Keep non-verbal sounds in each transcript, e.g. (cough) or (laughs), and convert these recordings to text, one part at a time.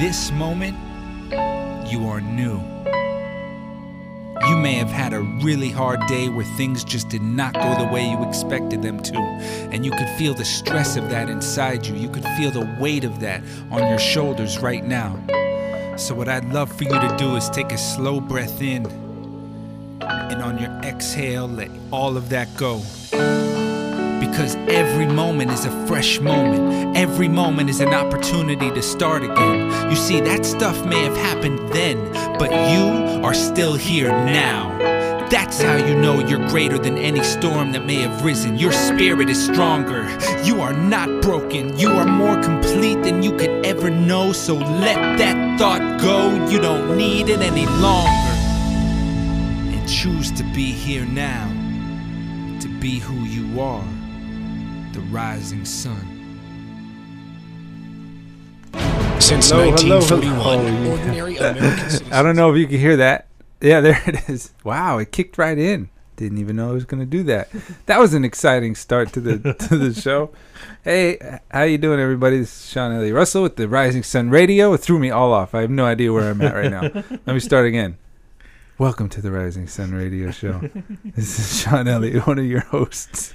this moment, you are new. You may have had a really hard day where things just did not go the way you expected them to, and you could feel the stress of that inside you. You could feel the weight of that on your shoulders right now. So, what I'd love for you to do is take a slow breath in, and on your exhale, let all of that go. Because every moment is a fresh moment. Every moment is an opportunity to start again. You see, that stuff may have happened then, but you are still here now. That's how you know you're greater than any storm that may have risen. Your spirit is stronger. You are not broken. You are more complete than you could ever know. So let that thought go. You don't need it any longer. And choose to be here now. To be who you are the rising sun. Since Hello, hello, 1941, hello. Oh, ordinary American citizens. (laughs) I don't know if you can hear that. Yeah, there it is. Wow, it kicked right in. Didn't even know it was going to do that. That was an exciting start to the to the (laughs) show. Hey, how you doing, everybody? This is Sean Elliott Russell with the Rising Sun Radio. It threw me all off. I have no idea where I'm at right now. (laughs) Let me start again. Welcome to the Rising Sun Radio Show. This is Sean Elliott, one of your hosts,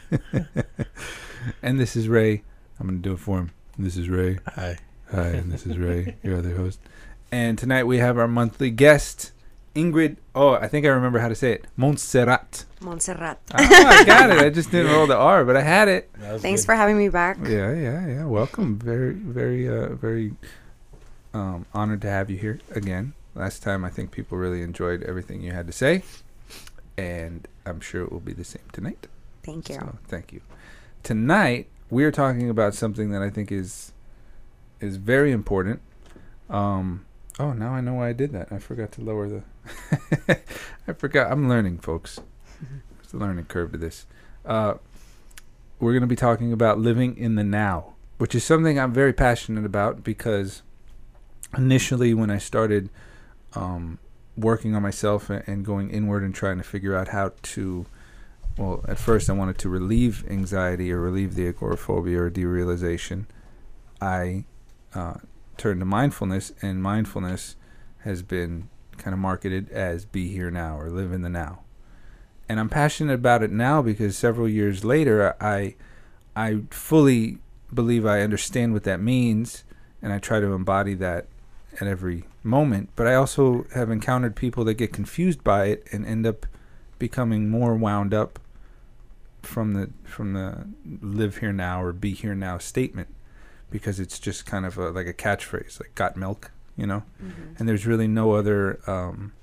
and this is Ray. I'm going to do it for him. This is Ray. Hi. Hi, and this is Ray, your other host. And tonight we have our monthly guest, Ingrid. Oh, I think I remember how to say it. Monserrat. Monserrat. Oh, I got it. I just didn't roll the R, but I had it. Thanks for having me back. Yeah, yeah, yeah. Welcome. Very, very, uh, very um, honored to have you here again. Last time, I think people really enjoyed everything you had to say, and I'm sure it will be the same tonight. Thank you. So thank you. Tonight we're talking about something that I think is is very important. Um, oh, now I know why I did that. I forgot to lower the. (laughs) I forgot. I'm learning, folks. (laughs) It's a learning curve to this. Uh, we're going to be talking about living in the now, which is something I'm very passionate about because initially when I started um, working on myself and going inward and trying to figure out how to well, at first I wanted to relieve anxiety or relieve the agoraphobia or derealization. I uh, turned to mindfulness, and mindfulness has been kind of marketed as be here now or live in the now. And I'm passionate about it now because several years later, I I fully believe I understand what that means, and I try to embody that at every moment. But I also have encountered people that get confused by it and end up becoming more wound up from the from the live here now or be here now statement because it's just kind of a, like a catchphrase like got milk you know? And there's really no other um,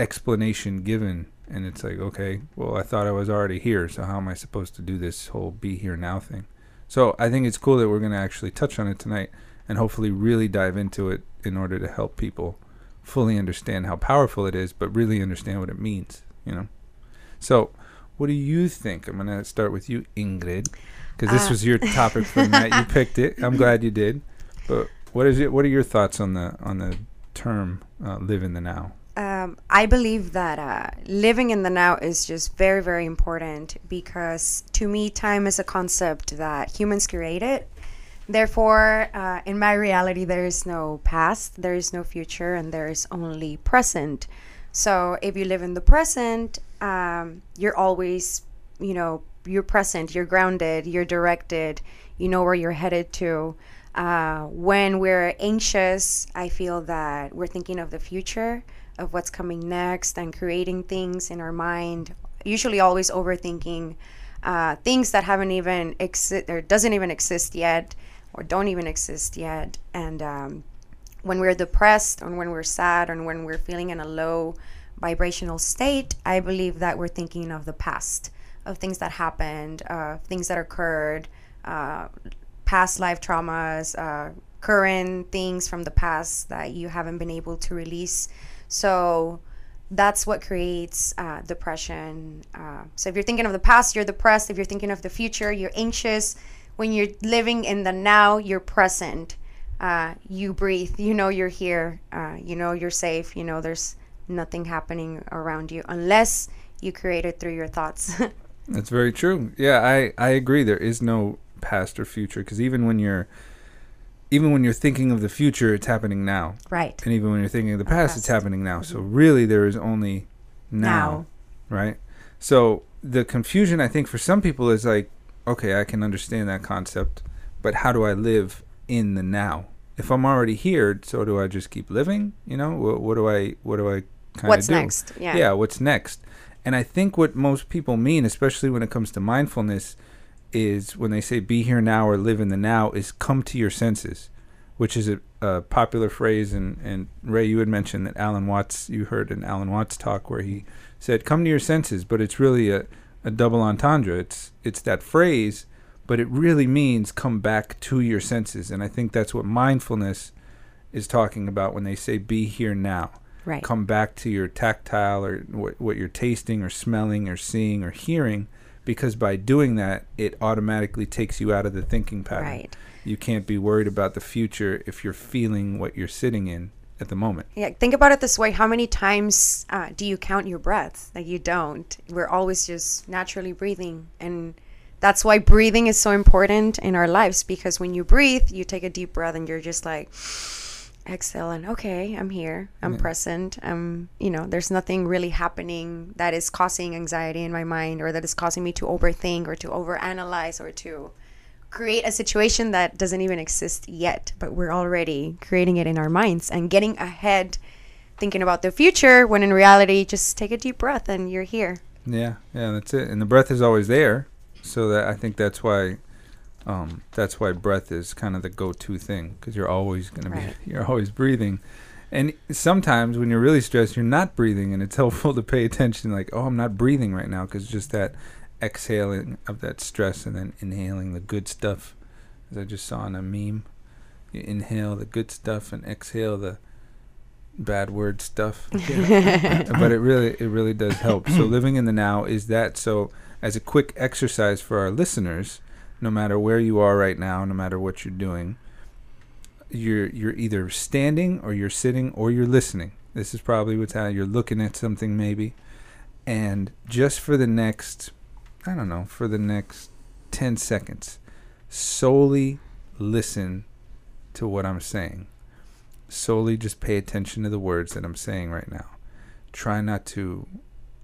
explanation given. And it's like okay well i thought i was already here so how am i supposed to do this whole be here now thing? So i think it's cool that we're going to actually touch on it tonight and hopefully really dive into it in order to help people fully understand how powerful it is but really understand what it means you know? So what do you think? I'm gonna start with you, Ingrid, because this Uh, was your topic for the night. You (laughs) picked it. I'm glad you did. But what is it? What are your thoughts on the on the term uh, "live in the now"? Um, I believe that uh, living in the now is just very, very important because to me, time is a concept that humans created. Therefore, uh, in my reality, there is no past, there is no future, and there is only present. So if you live in the present, um, you're always, you know, you're present, you're grounded, you're directed, you know where you're headed to. Uh, when we're anxious, I feel that we're thinking of the future, of what's coming next, and creating things in our mind. Usually, always overthinking uh, things that haven't even exist or doesn't even exist yet, or don't even exist yet. And um, when we're depressed, or when we're sad, or when we're feeling in a low vibrational state, I believe that we're thinking of the past, of things that happened, uh, things that occurred, uh, past life traumas, uh, current things from the past that you haven't been able to release. So that's what creates uh, depression. Uh, so if you're thinking of the past, you're depressed. If you're thinking of the future, you're anxious. When you're living in the now, you're present. Uh, you breathe. You know you're here. Uh, you know you're safe. You know there's nothing happening around you unless you create it through your thoughts. (laughs) That's very true. Yeah, I I agree. There is no past or future because even when you're even when you're thinking of the future, it's happening now, Right. and even when you're thinking of the past, it's happening now. So really, there is only now, Now. right? So the confusion, I think, for some people is like, okay, I can understand that concept, but how do I live in the now? If I'm already here, so do I just keep living? You know, what, what do I, what do I kind of What's do? next? Yeah. yeah what's next and i think what most people mean especially when it comes to mindfulness is when they say be here now or live in the now is come to your senses which is a, a popular phrase and, and ray you had mentioned that alan watts you heard an alan watts talk where he said come to your senses but it's really a, a double entendre it's it's that phrase but it really means come back to your senses and i think that's what mindfulness is talking about when they say be here now Right. come back to your tactile or what, what you're tasting or smelling or seeing or hearing because by doing that it automatically takes you out of the thinking pattern Right. you can't be worried about the future if you're feeling what you're sitting in at the moment Yeah, think about it this way. How many times uh, do you count your breath? Like, you don't. We're always just naturally breathing. And that's why breathing is so important in our lives because when you breathe, you take a deep breath and you're just like, exhale and okay, I'm here. I'm present. I'm, you know, there's nothing really happening that is causing anxiety in my mind or that is causing me to overthink or to overanalyze or to create a situation that doesn't even exist yet, but we're already creating it in our minds and getting ahead thinking about the future when in reality just take a deep breath and you're here. yeah yeah that's it and the breath is always there so that i think that's why um, that's why breath is kind of the go-to thing because you're always going to be you're always breathing. And sometimes when you're really stressed you're not breathing and it's (laughs) helpful to pay attention like oh i'm not breathing right now because just that exhaling of that stress and then inhaling the good stuff as i just saw in a meme. You inhale the good stuff and exhale the bad word stuff. (laughs) But it really it really does help. So living in the now is that so as a quick exercise for our listeners no matter where you are right now no matter what you're doing you're you're either standing or you're sitting or you're listening. This is probably what's how you're looking at something maybe. And just for the next i don't know for the next 10 seconds solely listen to what i'm saying. Solely just pay attention to the words that i'm saying right now. Try not to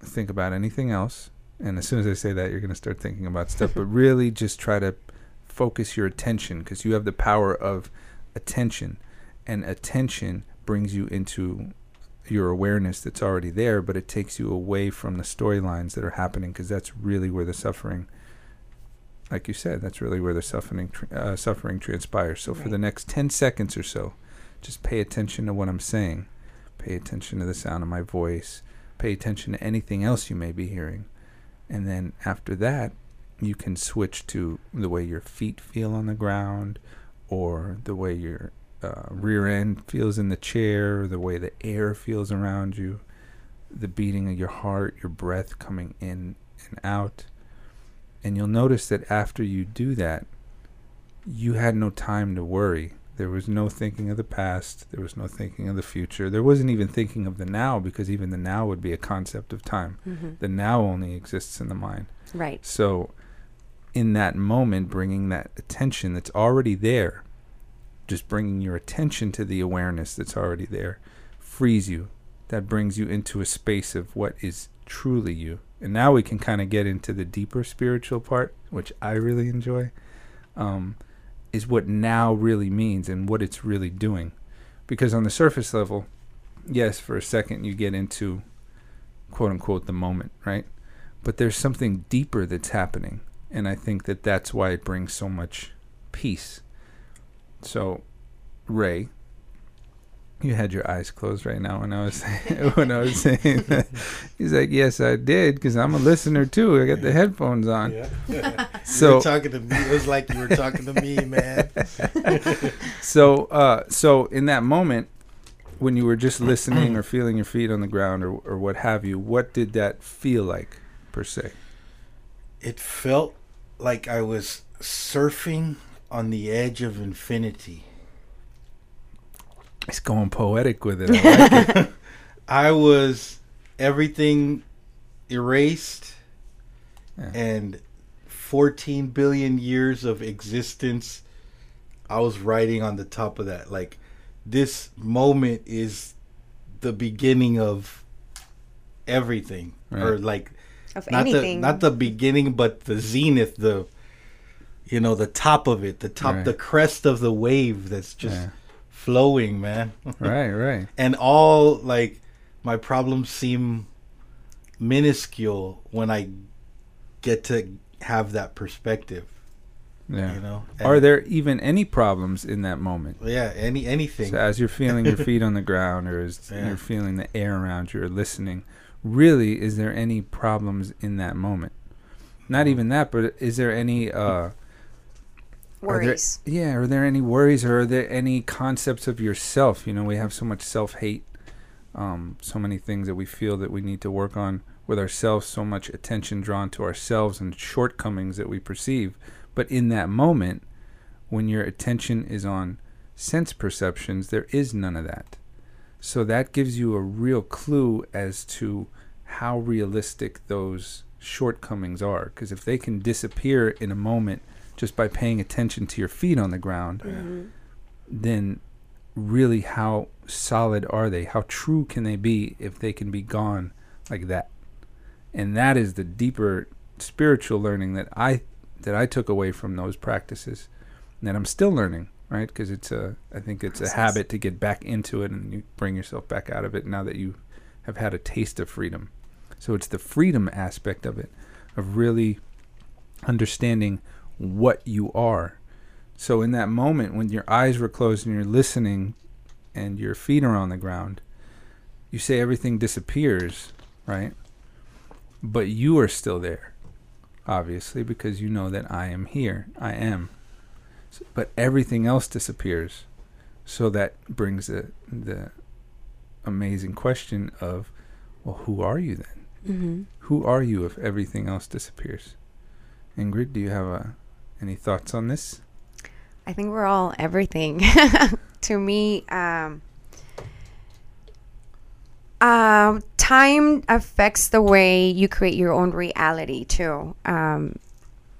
think about anything else and as soon as i say that you're going to start thinking about stuff. But really just try to focus your attention because you have the power of attention. And attention brings you into your awareness that's already there but it takes you away from the storylines that are happening because that's really where the suffering like you said that's really where the suffering uh, suffering transpires. So for the next 10 seconds or so just pay attention to what i'm saying. Pay attention to the sound of my voice. Pay attention to anything else you may be hearing and then after that you can switch to the way your feet feel on the ground or the way your uh, rear end feels in the chair, the way the air feels around you, the beating of your heart, your breath coming in and out. And you'll notice that after you do that, you had no time to worry. There was no thinking of the past. There was no thinking of the future. There wasn't even thinking of the now because even the now would be a concept of time. Mm-hmm. The now only exists in the mind. Right. So, in that moment, bringing that attention that's already there, just bringing your attention to the awareness that's already there, frees you. That brings you into a space of what is truly you. And now we can kind of get into the deeper spiritual part, which I really enjoy, um, is what now really means and what it's really doing. Because on the surface level, yes, for a second you get into quote unquote the moment, right? but there's something deeper that's happening and i think that that's why it brings so much peace so ray you had your eyes closed right now when i was (laughs) when i was saying that he's like yes i did because i'm a listener too i got the headphones on Yeah. (laughs) you (laughs) so were talking to me. It was like you were talking to me, man. so uh so in that moment when you were just listening or feeling your feet on the ground or, or what have you what did that feel like per se It felt like I was surfing on the edge of infinity. It's going poetic with it I like it. (laughs) I was everything erased Yeah. and 14 billion years of existence I was writing on the top of that. Like this moment is the beginning of everything, or like Of not anything. the not the beginning, but the zenith, the you know the top of it, the top, Right. the crest of the wave that's just Yeah. Flowing, man. Right, right. (laughs) and all like my problems seem minuscule when I get to have that perspective. Yeah. You know, Are there even any problems in that moment? Yeah, any anything. So as you're feeling your (laughs) feet on the ground, or as Yeah. you're feeling the air around you, or listening, really, is there any problems in that moment? Not even that, but is there any? Uh, are there- yeah, are there any worries, or are there any concepts of yourself? You know, we have so much self-hate, um, so many things that we feel that we need to work on with ourselves, so much attention drawn to ourselves and shortcomings that we perceive. But in that moment, when your attention is on sense perceptions, there is none of that. So that gives you a real clue as to how realistic those shortcomings are. Because if they can disappear in a moment just by paying attention to your feet on the ground, mm-hmm. then really how solid are they? How true can they be if they can be gone like that? And that is the deeper spiritual learning that I that I took away from those practices that I'm still learning, right? Because it's a I think it's a habit to get back into it and you bring yourself back out of it now that you have had a taste of freedom. So it's the freedom aspect of it of really understanding what you are. So in that moment when your eyes were closed and you're listening and your feet are on the ground, you say everything disappears, right? But you are still there, obviously, because you know that I am here. I am. S- But everything else disappears. So that brings the the amazing question of, well, who are you then? hmm Who are you if everything else disappears? Ingrid, do you have uh, any thoughts on this? I think we're all everything. (laughs) to me, um, um, time affects the way you create your own reality too. Um,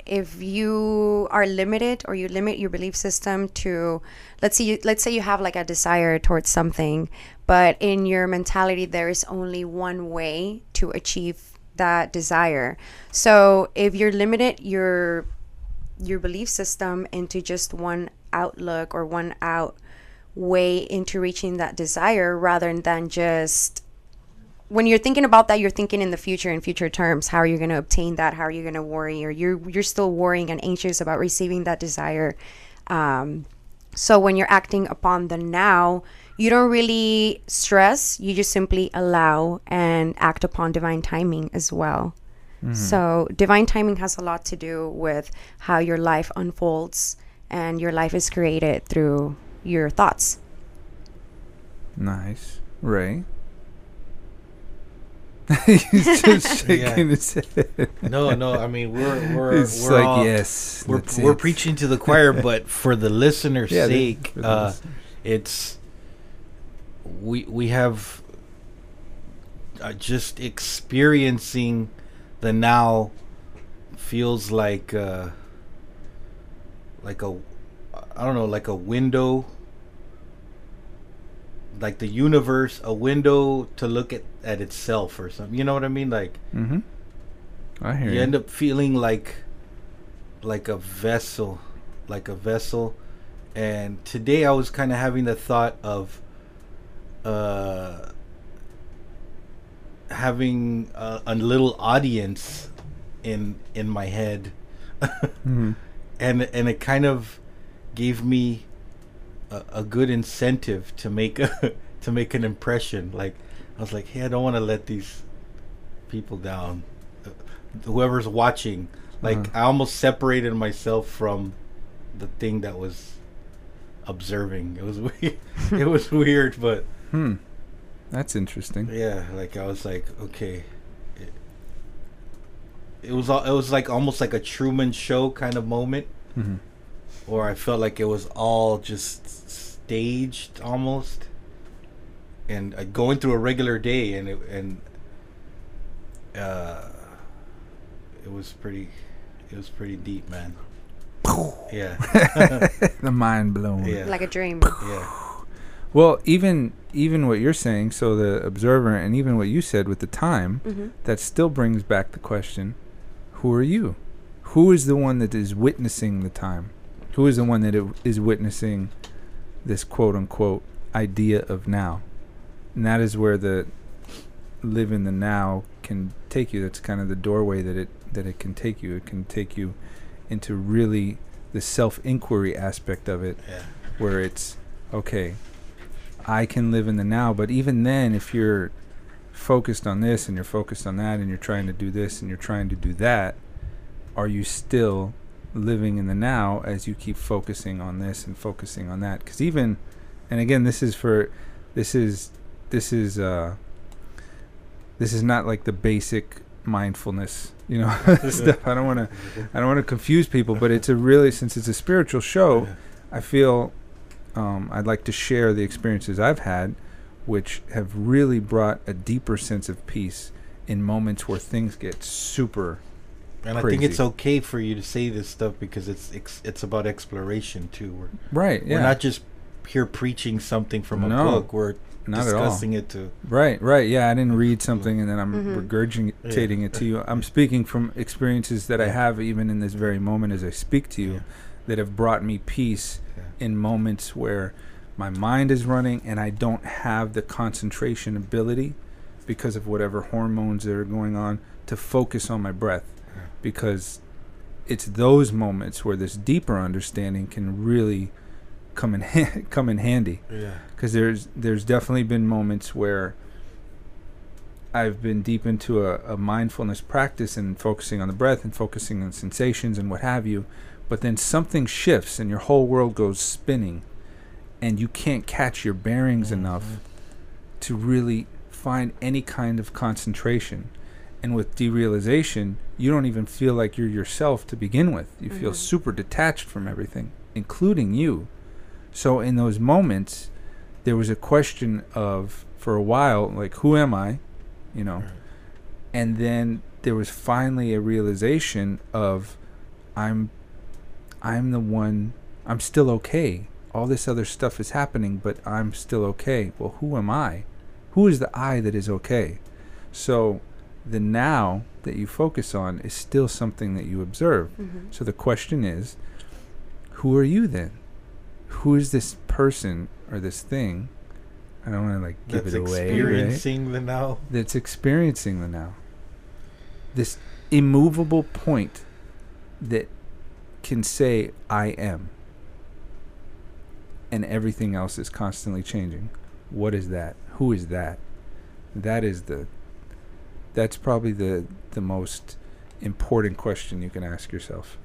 if you are limited or you limit your belief system to let's you, let's say you have like a desire towards something but in your mentality there is only one way to achieve that desire so if you're limited your your belief system into just one outlook or one out way into reaching that desire rather than just when you're thinking about that you're thinking in the future in future terms. How are you going to obtain that? How are you going to worry? Or you're you're still worrying and anxious about receiving that desire. Um, so when you're acting upon the now you don't really stress. You just simply allow and act upon divine timing as well so divine timing has a lot to do with how your life unfolds and your life is created through your thoughts Nice. Ray? (laughs) (laughs) He's just shaking Yeah. his head. No, no. I mean, we're we're It's we're like, all, yes. We're that's we're it. preaching to the choir, (laughs) but for the listener's Yeah, sake, for the uh, listener. it's we we have uh, just experiencing the now feels like uh, like a I don't know like a window like the universe a window to look at at itself or something you know what I mean like Mm-hmm. I hear you you. end up feeling like like a vessel like a vessel and today i was kind of having the thought of uh having a, a little audience in in my head Mhm. (laughs) and and it kind of gave me a, a good incentive to make a (laughs) to make an impression like i was like hey i don't want to let these people down Uh, whoever's watching like Uh-huh. i almost separated myself from the thing that was observing it was (laughs) weird it was weird but Hmm. That's interesting. yeah like i was like okay it, it was all it was like almost like a truman show kind of moment Mm-hmm. or I felt like it was all just staged almost, and uh, going through a regular day, and it and uh, it was pretty, it was pretty deep, man. (laughs) Yeah. (laughs) (laughs) the mind blown. Yeah. Like a dream. yeah. Well, even even what you're saying, so the observer, and even what you said with the time, hmm that still brings back the question: Who are you? Who is the one that is witnessing the time? Who is the one that is witnessing this quote unquote idea of now? And that is where the live in the now can take you. That's kind of the doorway that it that it can take you. It can take you into really the self inquiry aspect of it Yeah. where it's okay i can live in the now but even then if you're focused on this and you're focused on that and you're trying to do this and you're trying to do that are you still living in the now as you keep focusing on this and focusing on that? Because even and again this is for this is this is uh this is not like the basic mindfulness you know (laughs) stuff. I don't want to i don't want to confuse people but it's a really since it's a spiritual show I feel um, I'd like to share the experiences I've had, which have really brought a deeper sense of peace in moments where things get super. And I think it's okay for you to say this stuff because it's ex- it's about exploration too. We're, Right. Yeah. we're not just here preaching something from a No, book. We're not at all. discussing it to Right. Right. Yeah. I didn't read something and then I'm Mhm. regurgitating it to you. I'm speaking from experiences that I have even in this very moment as I speak to you Yeah. That have brought me peace Yeah. in moments where my mind is running and I don't have the concentration ability because of whatever hormones that are going on to focus on my breath Yeah. because it's those moments where this deeper understanding can really come in (laughs) ha- come in handy yeah. because there's there's definitely been moments where I've been deep into a, a mindfulness practice and focusing on the breath and focusing on sensations and what have you, but then something shifts and your whole world goes spinning, and you can't catch your bearings enough to really find any kind of concentration. And with derealization, you don't even feel like you're yourself to begin with. You feel Mhm. super detached from everything, including you. So in those moments, there was a question of, for a while, like, who am I? You know? Right. And then there was finally a realization of, I'm, I'm the one, I'm still okay. All this other stuff is happening, but I'm still okay. Well, who am I? Who is the I that is okay? So the now that you focus on is still something that you observe. hmm So the question is, who are you then? Who is this person or this thing? I don't want to like give That's it away. Right? experiencing the now. That's experiencing the now. This immovable point that can say I am. And everything else is constantly changing. What is that? Who is that? That is the that's probably the the most important question you can ask yourself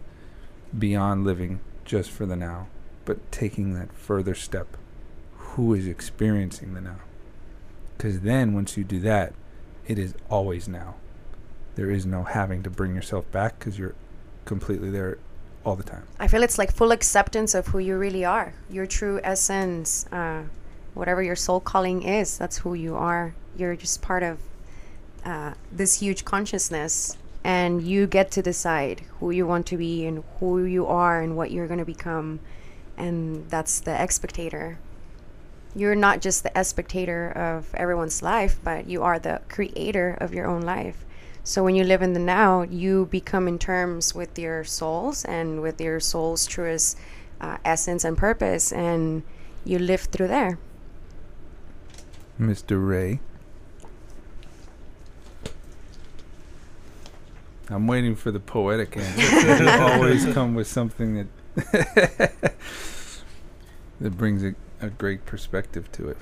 beyond living just for the now, but taking that further step. Who is experiencing the now? Because then, once you do that, it is always now. There is no having to bring yourself back because you're completely there all the time. I feel it's like full acceptance of who you really are, your true essence, uh, whatever your soul calling is. That's who you are. You're just part of uh, this huge consciousness, and you get to decide who you want to be and who you are and what you're going to become. And that's the spectator. You're not just the spectator of everyone's life, but you are the creator of your own life. So when you live in the now, you become in terms with your souls and with your soul's truest uh, essence and purpose, and you live through there. Mr. Ray. I'm waiting for the poetic answer. (laughs) you always come with something that (laughs) that brings a, a great perspective to it.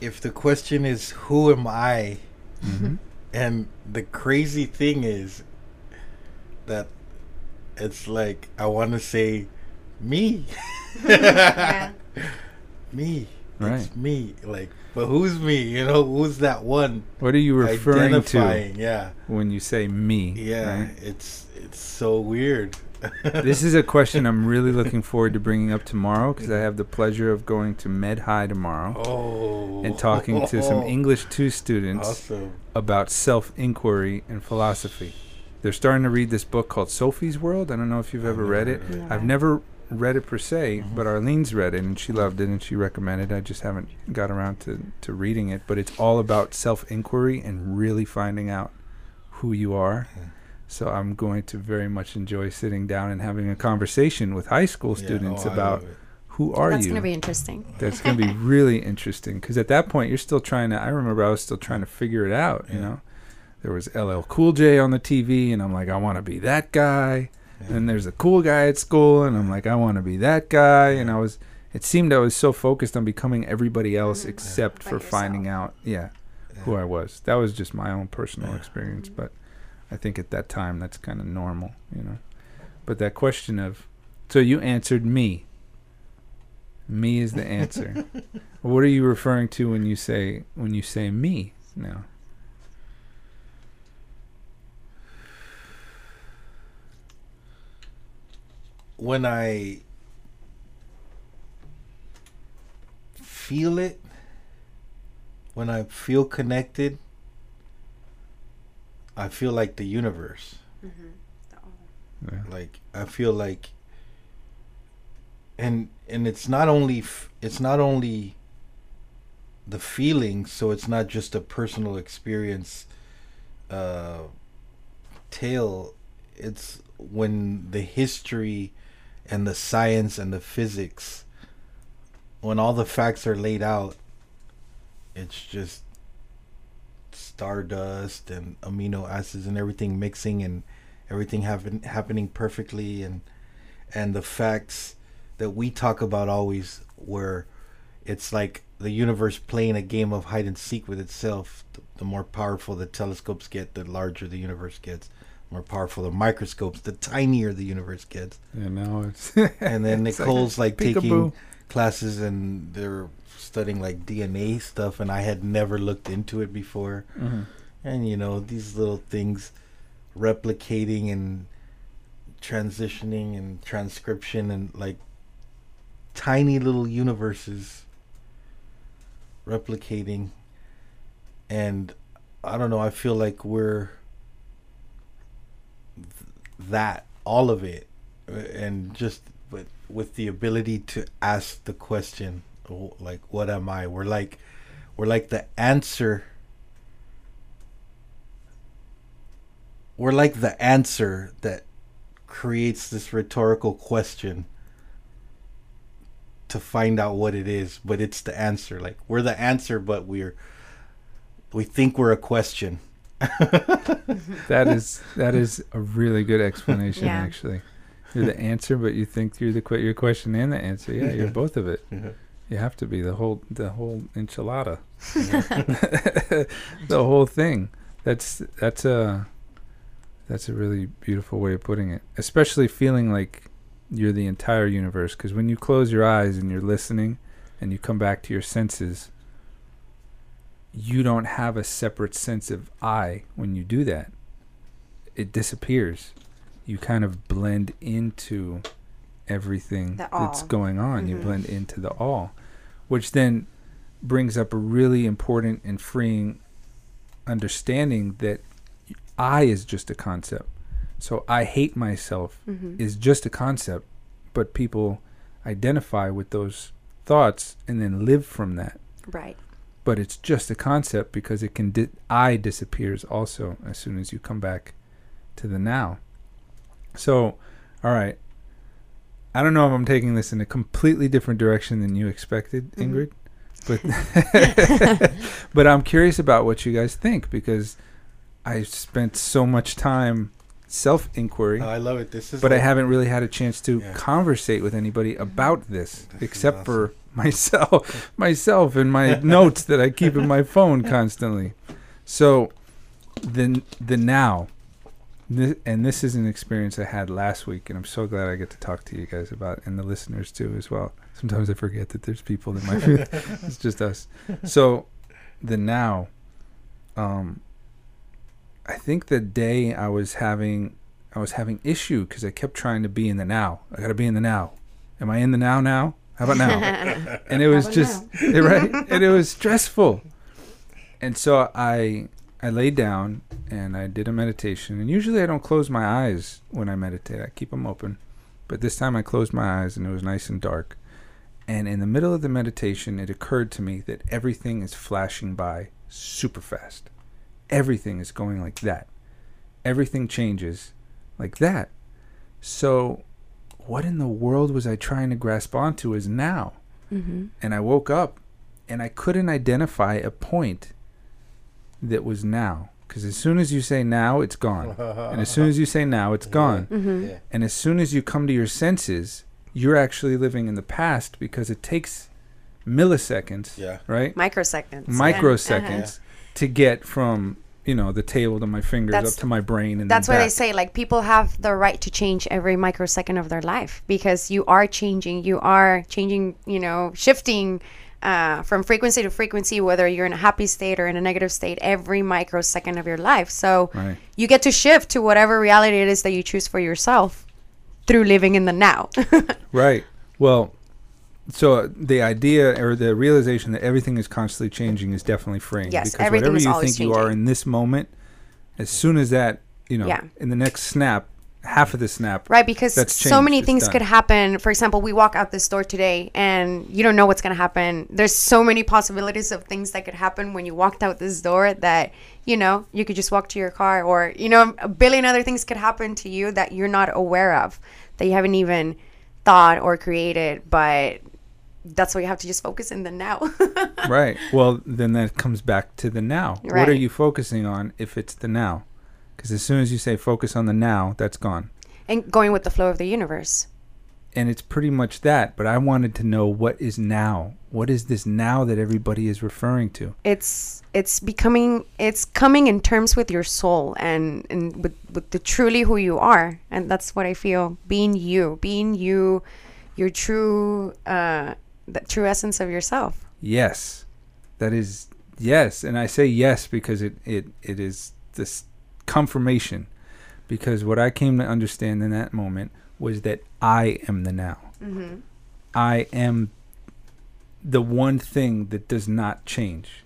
If the question is who am I, Mm-hmm. and the crazy thing is that it's like I want to say me, (laughs) Yeah. me, Right. it's me. Like, but who's me? You know, who's that one What are you referring to? Yeah, when you say me? yeah. right? It's it's so weird. This is a question I'm really looking forward to bringing up tomorrow because I have the pleasure of going to Med High tomorrow oh, and talking to some (laughs) English 2 students Awesome. about self inquiry and philosophy. they're starting to read this book called Sophie's World. I don't know if you've ever read it. it. I've never read it per se, Mhm. but Arlene's read it and she loved it and she recommended. it. I just haven't got around to to reading it, but it's all about self inquiry and really finding out who you are. Yeah. So I'm going to very much enjoy sitting down and having a conversation with high school Yeah, students oh, about who are That's you. That's gonna be interesting. That's going to be (laughs) really interesting because at that point you're still trying to. I remember I was still trying to figure it out. You know, there was LL Cool J on the TV, and I'm like, I want to be that guy. Yeah. And there's a cool guy at school, and I'm like, I want to be that guy. And I was. It seemed I was so focused on becoming everybody else Mhm. except By for finding out, yeah, who I was. That was just my own personal Yeah. experience, but I think at that time that's kind of normal, you know. But that question of, so you answered me. Me is the answer. (laughs) what are you referring to when you say when you say me now? when I feel it, when I feel connected, I feel like the universe. Yeah. Like I feel like, and and it's not only f- it's not only the feeling, so it's not just a personal experience uh, tale. It's when the history and the science and the physics, when all the facts are laid out, it's just stardust and amino acids and everything mixing and everything happen, happening perfectly. And and the facts that we talk about always where it's like the universe playing a game of hide and seek with itself. The, the more powerful the telescopes get the larger the universe gets. The more powerful the microscopes the tinier the universe gets. And now it's and then (laughs) It's Nicole's like, peekaboo. taking classes and they're studying like DNA stuff and I had never looked into it before Mhm. and you know these little things replicating and transitioning and transcription and like tiny little universes replicating and i don't know i feel like we're th- that all of it uh, and just but with the ability to ask the question oh, like what am i we're like we're like the answer we're like the answer that creates this rhetorical question to find out what it is but it's the answer like we're the answer but we're we think we're a question (laughs) That is that is a really good explanation. Yeah. Actually, you're the answer, but you think you're the que- your question and the answer. Yeah, you're both of it. You have to be the whole the whole enchilada, (laughs) the whole thing. That's that's a that's a really beautiful way of putting it. Especially feeling like you're the entire universe. Because when you close your eyes and you're listening, and you come back to your senses, you don't have a separate sense of I when you do that. It disappears. You kind of blend into everything that's going on. You Mhm. blend into the all, which then brings up a really important and freeing understanding that I is just a concept. So I hate myself Mhm. is just a concept, but people identify with those thoughts and then live from that Right. but it's just a concept because it can di- I disappears also as soon as you come back to the now. So, all right. I don't know if I'm taking this in a completely different direction than you expected, Mhm. Ingrid, but (laughs) (laughs) but I'm curious about what you guys think because I spent so much time self inquiry, Oh, I love it. This is but I haven't really had a chance to Yeah. conversate with anybody about this This is except for (laughs) myself myself and my notes that I keep in my phone constantly. So the the now thi- and this is an experience I had last week and I'm so glad I get to talk to you guys about and the listeners too as well. Sometimes I forget that there's people that might be (laughs) (laughs) it's just us. So the now um I think the day I was having I was having issue cuz I kept trying to be in the now. I got to be in the now. Am I in the now now? How about now? (laughs) and it was about just right and it was stressful and so i I laid down and I did a meditation. And usually I don't close my eyes when I meditate. I keep them open. But this time I closed my eyes and it was nice and dark. And in the middle of the meditation, it occurred to me that everything is flashing by super fast. Everything is going like that. Everything changes like that. So, what in the world was I trying to grasp onto is now? Mm-hmm. And I woke up and I couldn't identify a point that was now. Because as soon as you say now, it's gone. and as soon as you say now, it's gone. Mm-hmm. Yeah. And as soon as you come to your senses, you're actually living in the past because it takes milliseconds, Yeah. right? Microseconds. yeah. Microseconds Uh-huh. to get from, you know, the table to my fingers That's- up to my brain and That's why they say like people have the right to change every microsecond of their life because you are changing, you are changing, you know, shifting uh, from frequency to frequency, whether you're in a happy state or in a negative state, every microsecond of your life. So Right. you get to shift to whatever reality it is that you choose for yourself through living in the now. (laughs) Right. Well, so the idea or the realization that everything is constantly changing is definitely freeing. Yes, because everything whatever is you always think you are in this moment, as soon as that, you know, Yeah. in the next snap, half of the snap, Right, because That's so many It's things done. could happen. For example, we walk out this door today and you don't know what's going to happen. There's so many possibilities of things that could happen when you walked out this door that, you know, you could just walk to your car or, you know, a billion other things could happen to you that you're not aware of, that you haven't even thought or created. But that's why you have to just focus in the now. (laughs) right? Well, then that comes back to the now. What are you focusing on if it's the now? Because as soon as you say focus on the now, that's gone. and going with the flow of the universe. And it's pretty much that. But I wanted to know what is now. What is this now that everybody is referring to? it's it's becoming it's coming in terms with your soul and and with, with the truly who you are and that's what i feel being you being you your true uh the true essence of yourself Yes, that is yes, and I say yes because it it it is this confirmation. Because what I came to understand in that moment was that I am the now. mm-hmm. I am the one thing that does not change.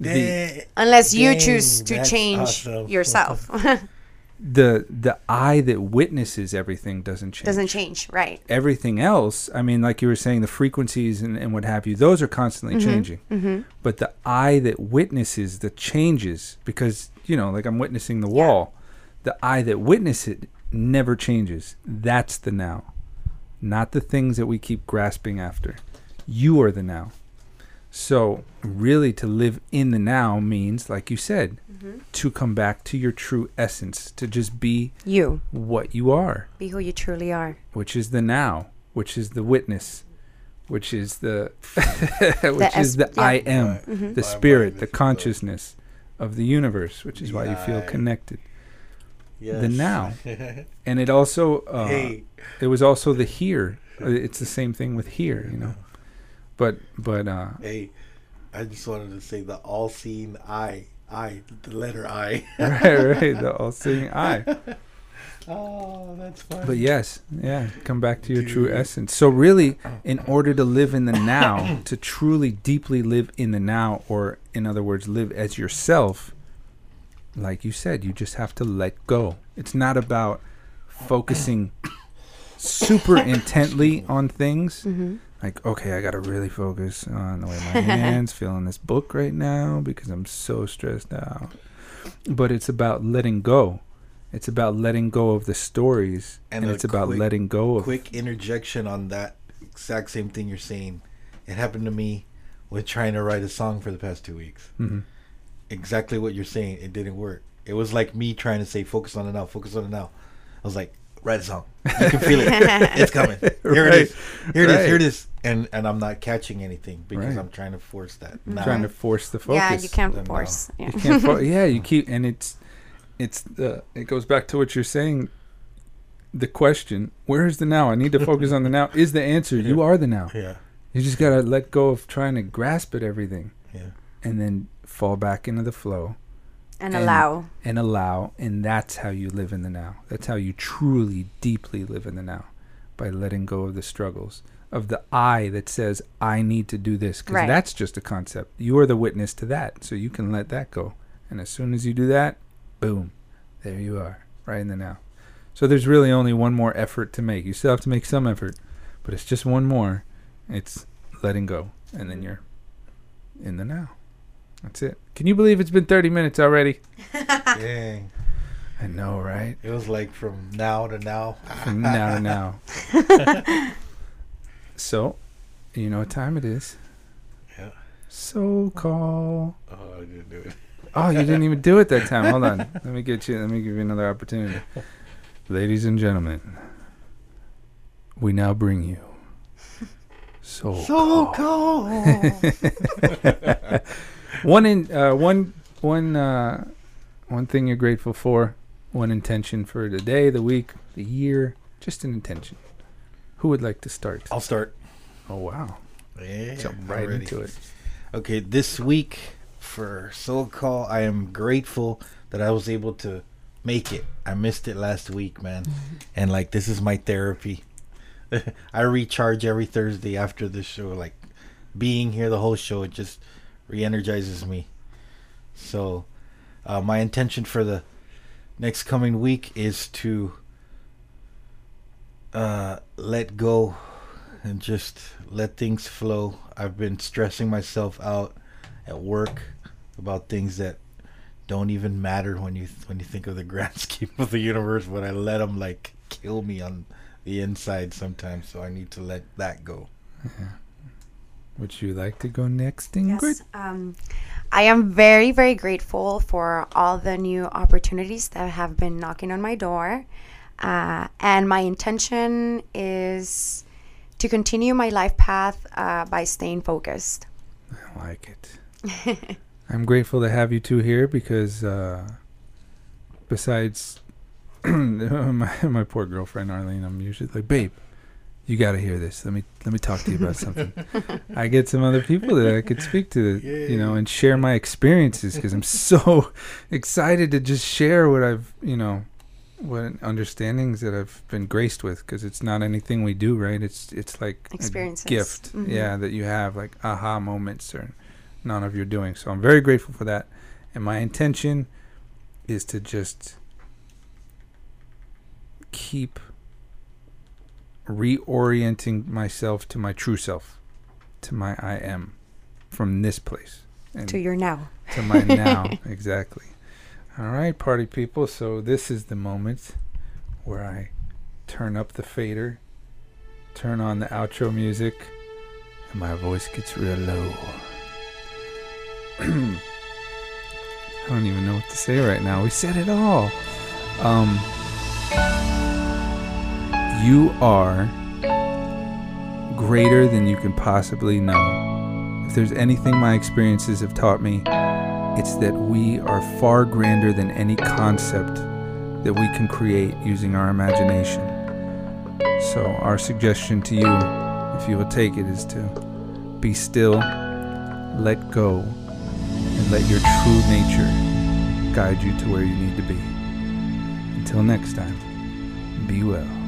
The, unless you Dang, choose to change awesome. yourself (laughs) the the I that witnesses everything doesn't change. doesn't change right everything else, I mean, like you were saying, the frequencies and, and what have you, those are constantly changing. mm-hmm. But the eye that witnesses the changes, because, you know, like I'm witnessing the wall, the eye that witnesses it never changes. That's the now, not the things that we keep grasping after. You are the now. So, really, to live in the now means, like you said, to come back to your true essence, to just be you what you are be who you truly are which is the now, which is the witness, which is the (laughs) which es- is the yeah. I am, Right. the Mhm. spirit, the Mind, consciousness of the universe, which is why you feel connected. Yes. The now. (laughs) And it also uh, hey. it was also the here. Uh, It's the same thing with here, you know. But but uh Hey, I just wanted to say the all-seeing eye, eye, the letter I. (laughs) right, right, the all seeing eye. (laughs) oh, that's funny. But yes, yeah, come back to your true essence. So really, in order to live in the now, to truly deeply live in the now, or in other words, live as yourself, like you said, you just have to let go. It's not about focusing super intently on things. mm-hmm. Like, okay, I gotta really focus on the way my hands (laughs) feel in this book right now because I'm so stressed out. But it's about letting go. It's about letting go of the stories, and, And it's about quick- letting go of quick interjection on that exact same thing you're saying. It happened to me with trying to write a song for the past two weeks. Mhm. Exactly what you're saying. It didn't work. It was like me trying to say, focus on it now, focus on it now. I was like, write a song. You can feel it. (laughs) it's coming. (laughs) Here Right. it is. Here it is. Here it is. And and I'm not catching anything because Right. I'm trying to force that. Mhm. now. trying to force the focus. yeah you can't then no. force yeah. You can't fo- (laughs) yeah, you keep, and it's it's the it goes back to what you're saying. The question, where is the now? I need to focus on the now. Is the answer? You are the now. Yeah. You just gotta let go of trying to grasp at everything, Yeah. and then fall back into the flow. and And- allow and allow and that's how you live in the now that's how you truly deeply live in the now by letting go of the struggles of the i that says i need to do this because Right. that's just a concept you are the witness to that so you can let that go And as soon as you do that, boom, there you are, right in the now. So there's really only one more effort to make. You still have to make some effort, but it's just one more. It's letting go, and then you're in the now. That's it. Can you believe it's been 30 minutes already? (laughs) Dang. I know, right? It was like from now to now. From now to now. (laughs) so, you know what time it is. Yeah. So call. Oh, I didn't do it. Oh, you didn't even do it that time. Hold on. (laughs) Let me get you. Let me give you another opportunity. Ladies and gentlemen, we now bring you Soul, So Call. cold. (laughs) one in uh, one one uh, one thing you're grateful for. One intention for the day, the week, the year. Just an intention. Who would like to start? I'll start. Oh wow! Yeah, Jump right ready. into it. Okay, this week for Soul Call, I am grateful that I was able to make it. I missed it last week, man. And like this is my therapy. (laughs) I recharge every Thursday after the show. Like being here the whole show, it just re-energizes me. So, uh, my intention for the next coming week is to uh, let go and just let things flow. I've been stressing myself out at work about things that don't even matter when you when you think of the grand (laughs) scheme of the universe, but I let them like kill me on the inside sometimes, so I need to let that go. Would you like to go next, Ingrid? Yes. Um, I am very, very grateful for all the new opportunities that have been knocking on my door. Uh, and my intention is to continue my life path uh, by staying focused. I like it. (laughs) I'm grateful to have you two here because uh, besides my, (clears throat) my poor girlfriend Arlene, I'm usually like, babe, you got to hear this. Let me let me talk to you about something. (laughs) I get some other people that I could speak to, you know, and share my experiences because I'm so (laughs) excited to just share what I've, you know, what understandings that I've been graced with because it's not anything we do, right? It's it's like Experiences. a gift, Mhm. yeah, that you have like aha moments or none of your doing. So I'm very grateful for that, and my intention is to just keep reorienting myself to my true self, to my I am, from this place and To your now. to my now (laughs) exactly. All right party people so this is the moment where i turn up the fader turn on the outro music and my voice gets real low. (clears throat) I don't even know what to say right now. We said it all. Um you are greater than you can possibly know if there's anything my experiences have taught me it's that we are far grander than any concept that we can create using our imagination. So, our suggestion to you, if you will take it, is to be still, let go, and let your true nature guide you to where you need to be. Until next time, be well.